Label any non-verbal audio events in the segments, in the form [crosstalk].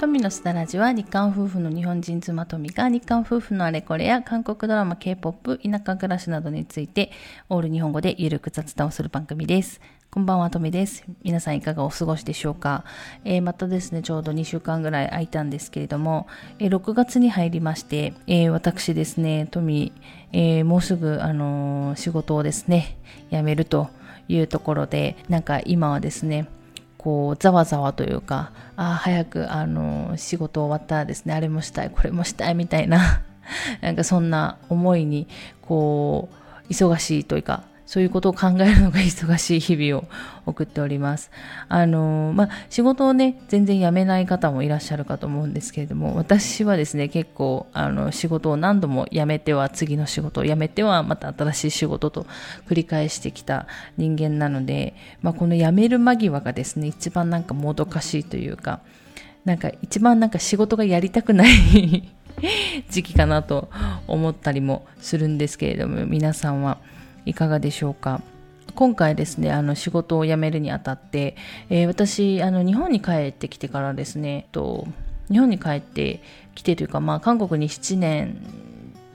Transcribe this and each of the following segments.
富のすだらじは日韓夫婦の日本人妻富が日韓夫婦のあれこれや韓国ドラマ K-POP、田舎暮らしなどについてオール日本語でゆるく雑談をする番組です。こんばんは、とみです。皆さんいかがお過ごしでしょうか、えー、またですね、ちょうど2週間ぐらい空いたんですけれども、えー、6月に入りまして、えー、私ですね、とみ、えもうすぐ、あの仕事をですね、辞めるというところで、なんか今はですね、こうざわざわというかあ早くあの仕事終わったらですねあれもしたいこれもしたいみたいな [laughs] なんかそんな思いにこう忙しいというかそういうことを考えるのが忙しい日々を送っております。あの、まあ、仕事をね、全然辞めない方もいらっしゃるかと思うんですけれども、私はですね、結構、あの、仕事を何度も辞めては次の仕事を、辞めてはまた新しい仕事と繰り返してきた人間なので、まあ、この辞める間際がですね、一番なんかもどかしいというか、なんか一番なんか仕事がやりたくない [laughs] 時期かなと思ったりもするんですけれども、皆さんはいかがでしょうか？今回ですねあの仕事を辞めるにあたって、えー、私あの日本に帰ってきてからですねと日本に帰ってきてというか、まあ、韓国に7年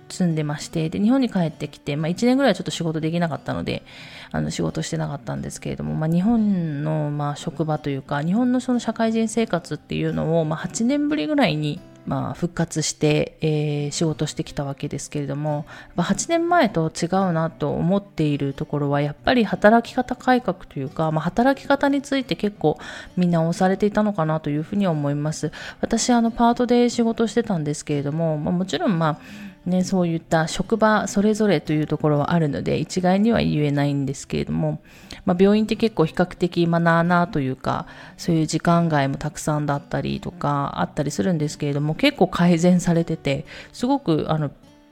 住んでましてで日本に帰ってきて、まあ、1年ぐらいはちょっと仕事できなかったのであの仕事してなかったんですけれども、まあ、日本のまあ職場というか日本のその社会人生活っていうのをまあ8年ぶりぐらいにまあ、復活して、えー、仕事してきたわけですけれども8年前と違うなと思っているところはやっぱり働き方改革というか、まあ、働き方について結構見直されていたのかなというふうに思います。私あのパートで仕事してたんですけれども、まあ、もちろんまあね、そういった職場それぞれというところはあるので一概には言えないんですけれども、まあ、病院って結構比較的マナーなというかそういう時間外もたくさんだったりとかあったりするんですけれども結構改善されててすごくあの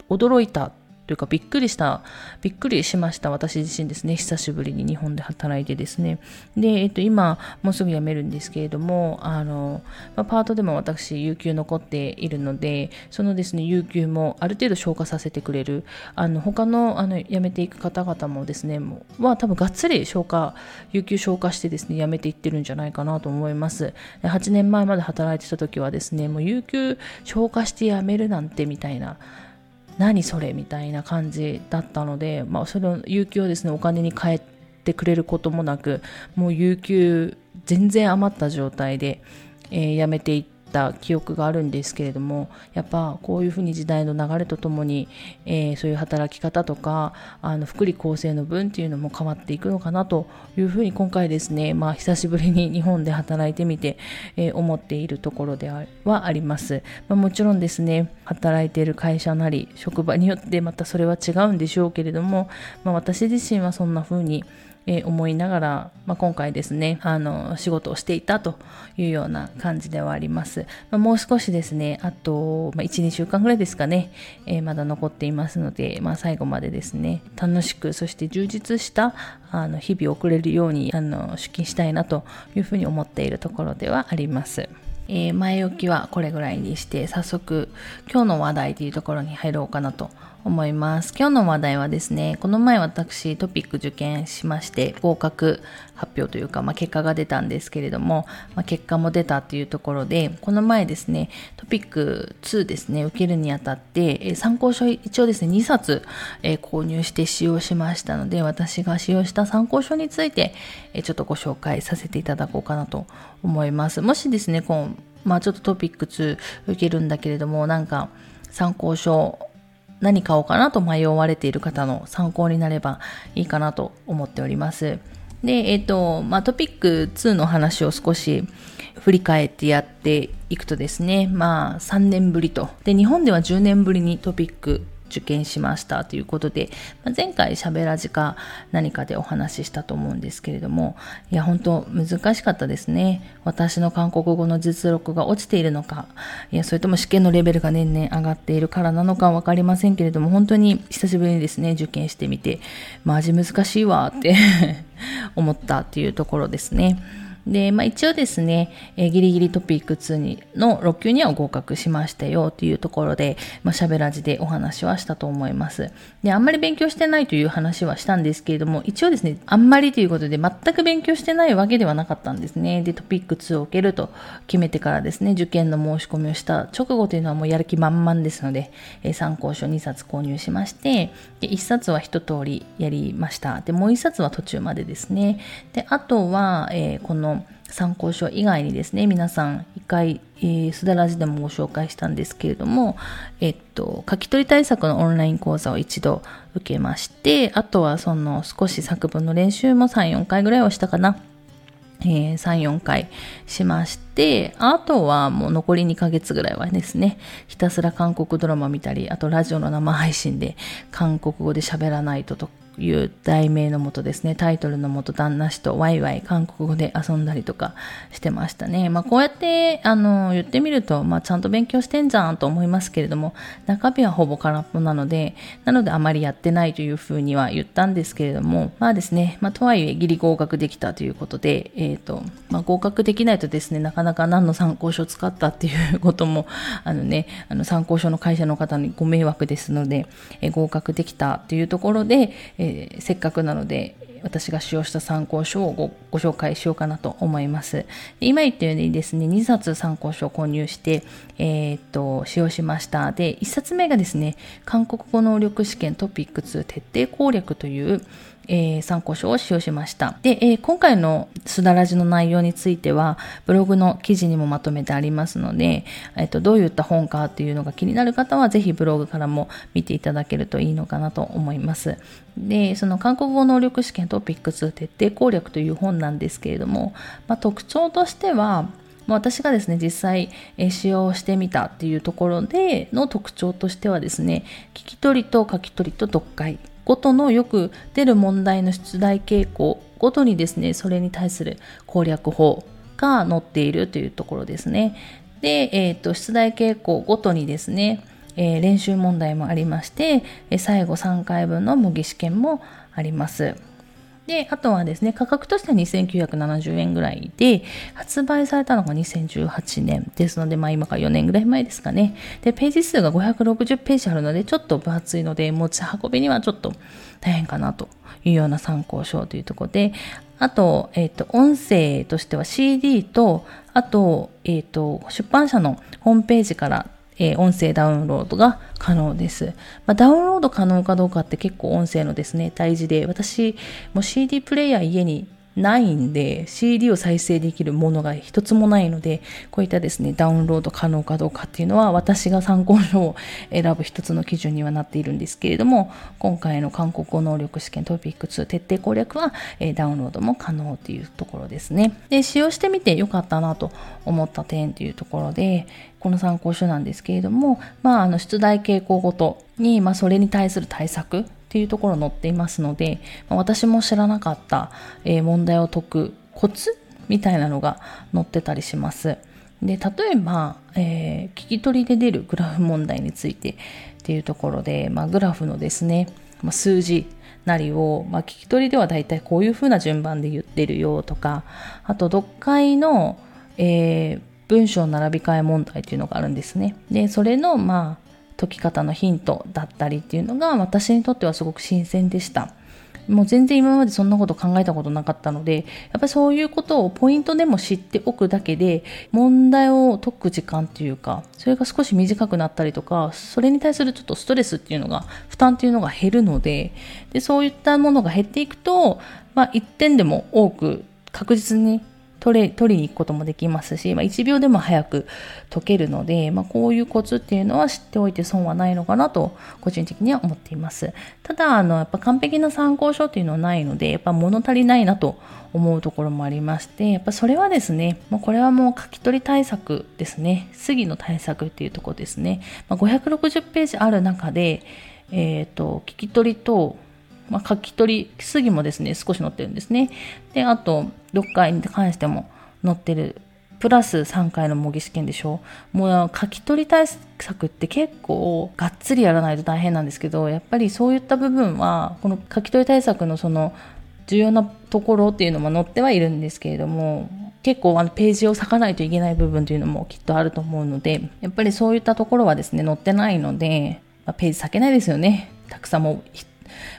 驚いたというかびっくりした、びっくりしました。私自身ですね。久しぶりに日本で働いてですね。で、えっと、今、もうすぐ辞めるんですけれども、あの、まあ、パートでも私、有給残っているので、そのですね、有給もある程度消化させてくれる、あの、他の、あの、辞めていく方々もですね、もうは多分がっつり消化、有給消化してですね、辞めていってるんじゃないかなと思います。8年前まで働いてた時はですね、もう有給消化して辞めるなんてみたいな、何それみたいな感じだったので、まあ、その有給をですねお金に変えてくれることもなくもう有給全然余った状態で、えー、辞めていってった記憶があるんですけれどもやっぱこういうふうに時代の流れとともに、えー、そういう働き方とかあの福利厚生の分っていうのも変わっていくのかなというふうに今回ですね、まあ、久しぶりに日本で働いてみて、えー、思っているところではあります、まあ、もちろんですね働いている会社なり職場によってまたそれは違うんでしょうけれども、まあ、私自身はそんな風にえー、思いながら、まあ、今回ですねあの仕事をしていたというような感じではあります、まあ、もう少しですねあと、まあ、12週間ぐらいですかね、えー、まだ残っていますので、まあ、最後までですね楽しくそして充実したあの日々を送れるようにあの出勤したいなというふうに思っているところではあります。えー、前置きはこれぐらいにして早速今日の話題というところに入ろうかなと思います。今日の話題はですね、この前私トピック受験しまして合格発表というか、まあ、結果が出たんですけれども、まあ、結果も出たっていうところで、この前ですね、トピック2ですね、受けるにあたって、え参考書一応ですね、2冊、え、購入して使用しましたので、私が使用した参考書について、え、ちょっとご紹介させていただこうかなと思います。もしですね、こうまあちょっとトピック2受けるんだけれども、なんか参考書何買おうかなと迷われている方の参考になればいいかなと思っております。で、えっ、ー、と、まあ、トピック2の話を少し振り返ってやっていくとですね、まあ、3年ぶりと。で、日本では10年ぶりにトピック受験しましたということで、まあ、前回喋らじか何かでお話ししたと思うんですけれども、いや、本当難しかったですね。私の韓国語の実力が落ちているのか、いや、それとも試験のレベルが年々上がっているからなのかわかりませんけれども、本当に久しぶりにですね、受験してみて、マジ難しいわって [laughs] 思ったっていうところですね。で、まあ一応ですね、えー、ギリギリトピック2にの6級には合格しましたよというところで、まあ喋らじでお話はしたと思います。で、あんまり勉強してないという話はしたんですけれども、一応ですね、あんまりということで全く勉強してないわけではなかったんですね。で、トピック2を受けると決めてからですね、受験の申し込みをした直後というのはもうやる気満々ですので、えー、参考書2冊購入しまして、で、1冊は一通りやりました。で、もう1冊は途中までですね。で、あとは、えー、この参考書以外にですね、皆さん一回、えー、すだらじでもご紹介したんですけれども、えっと、書き取り対策のオンライン講座を一度受けまして、あとはその少し作文の練習も3、4回ぐらいはしたかな。えー、3、4回しまして、あとはもう残り2ヶ月ぐらいはですね、ひたすら韓国ドラマ見たり、あとラジオの生配信で韓国語で喋らないとという題名のもとですね、タイトルのもと旦那氏とワイワイ韓国語で遊んだりとかしてましたね。まあこうやって、あの、言ってみると、まあちゃんと勉強してんじゃんと思いますけれども、中身はほぼ空っぽなので、なのであまりやってないというふうには言ったんですけれども、まあですね、まあとはいえギリ合格できたということで、えっ、ー、と、まあ合格できないとですね、なかなか何の参考書を使ったっていうことも、あのね、あの参考書の会社の方にご迷惑ですので、えー、合格できたというところで、えー、えせっかくなので私が使用した参考書をご紹介しようかなと思います。今言ったようにですね、2冊参考書を購入して、えー、っと、使用しました。で、1冊目がですね、韓国語能力試験トピック2徹底攻略という、えー、参考書を使用しました。で、えー、今回のすだらじの内容については、ブログの記事にもまとめてありますので、えっ、ー、と、どういった本かっていうのが気になる方は、ぜひブログからも見ていただけるといいのかなと思います。で、その韓国語能力試験トピック2徹底攻略という本なんですけれども、まあ、特徴としては、私がですね、実際、使用してみたっていうところでの特徴としてはですね、聞き取りと書き取りと読解ごとのよく出る問題の出題傾向ごとにですね、それに対する攻略法が載っているというところですね。で、えっ、ー、と、出題傾向ごとにですね、えー、練習問題もありまして、最後3回分の模擬試験もあります。で、あとはですね、価格としては2970円ぐらいで、発売されたのが2018年ですので、まあ今から4年ぐらい前ですかね。で、ページ数が560ページあるので、ちょっと分厚いので、持ち運びにはちょっと大変かなというような参考書というところで、あと、えっ、ー、と、音声としては CD と、あと、えっ、ー、と、出版社のホームページからえー、音声ダウンロードが可能です。まあ、ダウンロード可能かどうかって結構音声のですね、大事で、私も CD プレイヤー家にないんで CD を再生できるものが一つもないのでこういったですねダウンロード可能かどうかっていうのは私が参考書を選ぶ一つの基準にはなっているんですけれども今回の韓国語能力試験トピック2徹底攻略は、えダウンロードも可能っていうところですね。で使用してみてよかったなと思った点というところでこの参考書なんですけれどもまああの出題傾向ごとに、まあ、それに対する対策っていうところ載っていますので、ま、私も知らなかった、えー、問題を解くコツみたいなのが載ってたりします。で、例えば、えー、聞き取りで出るグラフ問題についてっていうところで、まあ、グラフのですね、まあ、数字なりを、まあ、聞き取りではだいたいこういうふうな順番で言ってるよとか、あと、読解の、えー、文章並び替え問題っていうのがあるんですね。で、それの、まあ、解き方のヒントだったりっていうのが私にとってはすごく新鮮でした。もう全然今までそんなこと考えたことなかったので、やっぱりそういうことをポイントでも知っておくだけで、問題を解く時間っていうか、それが少し短くなったりとか、それに対するちょっとストレスっていうのが、負担っていうのが減るので、でそういったものが減っていくと、まあ一点でも多く確実に取れ、取りに行くこともできますし、まあ、1秒でも早く解けるので、まあ、こういうコツっていうのは知っておいて損はないのかなと、個人的には思っています。ただ、あの、やっぱ完璧な参考書っていうのはないので、やっぱ物足りないなと思うところもありまして、やっぱそれはですね、もうこれはもう書き取り対策ですね。杉の対策っていうところですね。まあ、560ページある中で、えっ、ー、と、聞き取りと、まあ、書き取り、杉もですね、少し載ってるんですね。で、あと、読解に関しても載ってる。プラス3回の模擬試験でしょうもう書き取り対策って結構がっつりやらないと大変なんですけど、やっぱりそういった部分は、この書き取り対策のその重要なところっていうのも載ってはいるんですけれども、結構あのページを割かないといけない部分というのもきっとあると思うので、やっぱりそういったところはですね、載ってないので、まあ、ページ割けないですよね。たくさんも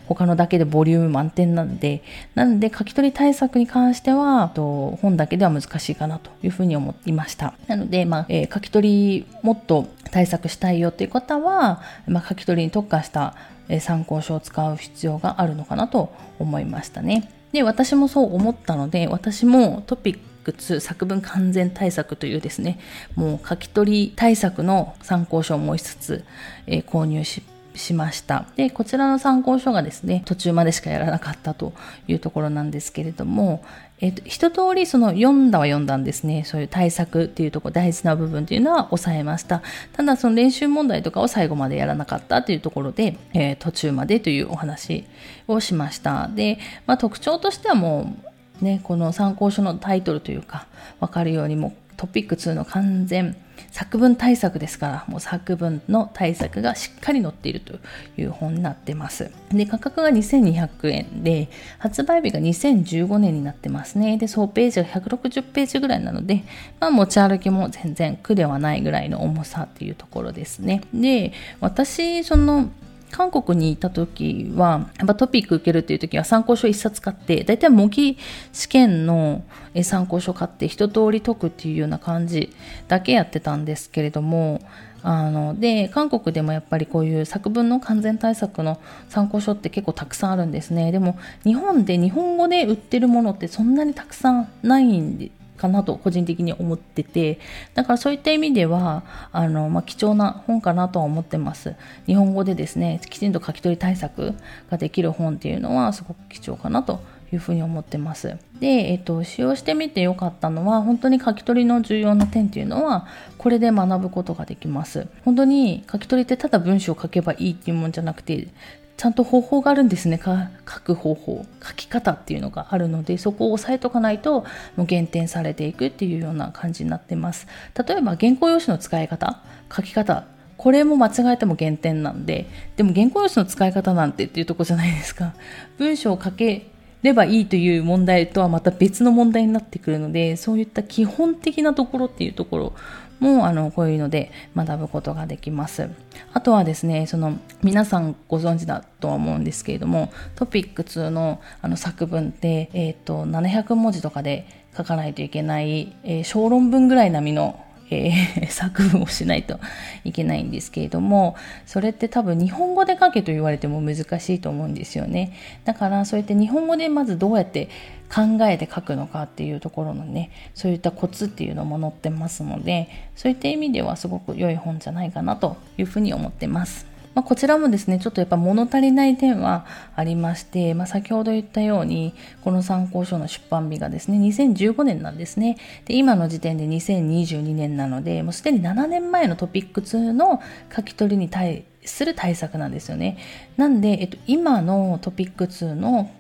他のだけでボリューム満点なんで、なんで書き取り対策に関しては、と本だけでは難しいかなというふうに思いました。なので、まあ、えー、書き取りもっと対策したいよっていう方は、まあ、書き取りに特化した参考書を使う必要があるのかなと思いましたね。で、私もそう思ったので、私もトピック2作文完全対策というですね、もう書き取り対策の参考書をもう一つ、えー、購入ししました。で、こちらの参考書がですね、途中までしかやらなかったというところなんですけれども、えっ、と、一通りその読んだは読んだんですね。そういう対策っていうとこ、大事な部分っていうのは抑えました。ただその練習問題とかを最後までやらなかったというところで、えー、途中までというお話をしました。で、まあ特徴としてはもう、ね、この参考書のタイトルというか、わかるようにもトピック2の完全作文対策ですから、もう作文の対策がしっかり載っているという本になってます。で、価格が2200円で、発売日が2015年になってますね。で、総ページが160ページぐらいなので、まあ持ち歩きも全然苦ではないぐらいの重さっていうところですね。で、私、その、韓国にいた時は、やっぱトピック受けるっていう時は参考書一冊買って、大体模擬試験の参考書買って一通り解くっていうような感じだけやってたんですけれども、あの、で、韓国でもやっぱりこういう作文の完全対策の参考書って結構たくさんあるんですね。でも、日本で日本語で売ってるものってそんなにたくさんないんで、かなと個人的に思ってて、だからそういった意味では、あの、まあ、貴重な本かなとは思ってます。日本語でですね、きちんと書き取り対策ができる本っていうのはすごく貴重かなというふうに思ってます。で、えっと、使用してみてよかったのは、本当に書き取りの重要な点っていうのは、これで学ぶことができます。本当に書き取りってただ文章を書けばいいっていうもんじゃなくて、ちゃんと方法があるんですね。書く方法、書き方っていうのがあるので、そこを押さえとかないと、もう減点されていくっていうような感じになってます。例えば、原稿用紙の使い方、書き方、これも間違えても減点なんで、でも原稿用紙の使い方なんてっていうとこじゃないですか。文章を書ければいいという問題とはまた別の問題になってくるので、そういった基本的なところっていうところもあのこういうので学ぶことができます。あとはですね、その皆さんご存知だとは思うんですけれども、トピック2のあの作文って、えっ、ー、と700文字とかで書かないといけない、えー、小論文ぐらい並みのえー、作文をしないといけないんですけれども、それって多分日本語で書けと言われても難しいと思うんですよね。だからそうやって日本語でまずどうやって考えて書くのかっていうところのね、そういったコツっていうのも載ってますので、そういった意味ではすごく良い本じゃないかなというふうに思ってます。まあ、こちらもですね、ちょっとやっぱ物足りない点はありまして、まあ、先ほど言ったように、この参考書の出版日がですね、2015年なんですね。で、今の時点で2022年なので、もうすでに7年前のトピック2の書き取りに対する対策なんですよね。なんで、えっと、今のトピック2の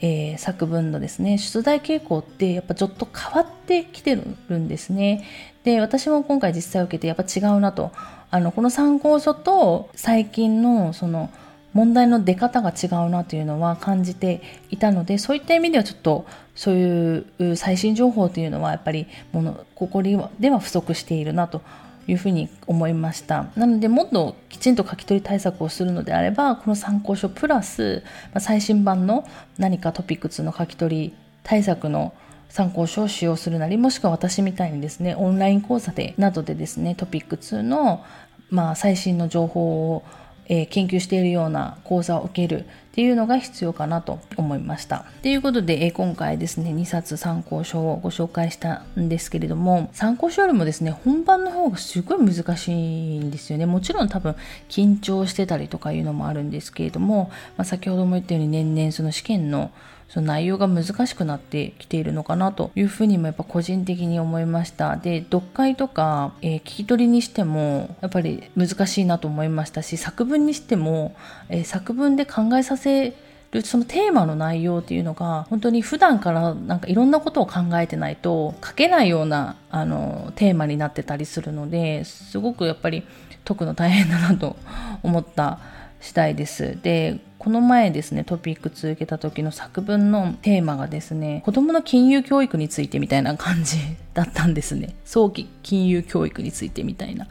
えー、作文のですね、出題傾向ってやっぱちょっと変わってきてるんですね。で、私も今回実際受けてやっぱ違うなと。あの、この参考書と最近のその問題の出方が違うなというのは感じていたので、そういった意味ではちょっとそういう最新情報というのはやっぱりもの、ここでは不足しているなというふうに思いました。なので、もっときちんと書き取り対策をするのであれば、この参考書プラス、ま、最新版の何かトピック2の書き取り対策の参考書を使用するなり、もしくは私みたいにですね、オンライン講座で、などでですね、トピック2の、まあ、最新の情報を、えー、研究しているような講座を受けるっていうのが必要かなと思いました。ということで、えー、今回ですね、2冊参考書をご紹介したんですけれども、参考書よりもですね、本番の方がすごい難しいんですよね。もちろん多分緊張してたりとかいうのもあるんですけれども、まあ、先ほども言ったように年々その試験のその内容が難しくなってきているのかなというふうにもやっぱ個人的に思いました。で、読解とか、えー、聞き取りにしてもやっぱり難しいなと思いましたし、作文にしても、えー、作文で考えさせるそのテーマの内容っていうのが本当に普段からなんかいろんなことを考えてないと書けないようなあのテーマになってたりするのですごくやっぱり解くの大変だなと思った次第です。でこの前ですね、トピック続けた時の作文のテーマがですね、子供の金融教育についてみたいな感じだったんですね。[laughs] 早期金融教育についてみたいな。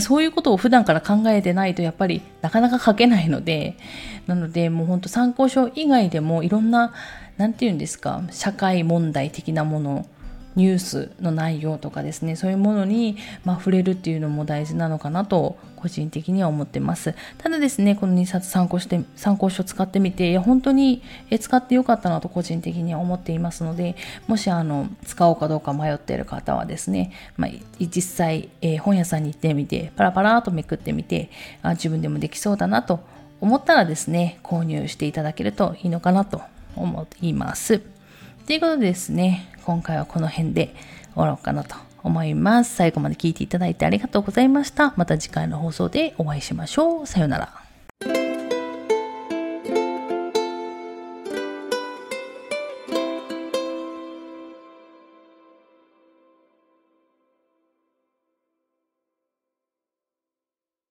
そういうことを普段から考えてないとやっぱりなかなか書けないので、なのでもうほんと参考書以外でもいろんな、なんて言うんですか、社会問題的なものニュースの内容とかですねそういうものに、まあ、触れるっていうのも大事なのかなと個人的には思ってますただですねこの2冊参考して参考書使ってみていや本当に使ってよかったなと個人的には思っていますのでもしあの使おうかどうか迷っている方はですね、まあ、実際、えー、本屋さんに行ってみてパラパラとめくってみてあ自分でもできそうだなと思ったらですね購入していただけるといいのかなと思っています。ということでですね、今回はこの辺で終わろうかなと思います。最後まで聞いていただいてありがとうございました。また次回の放送でお会いしましょう。さようなら。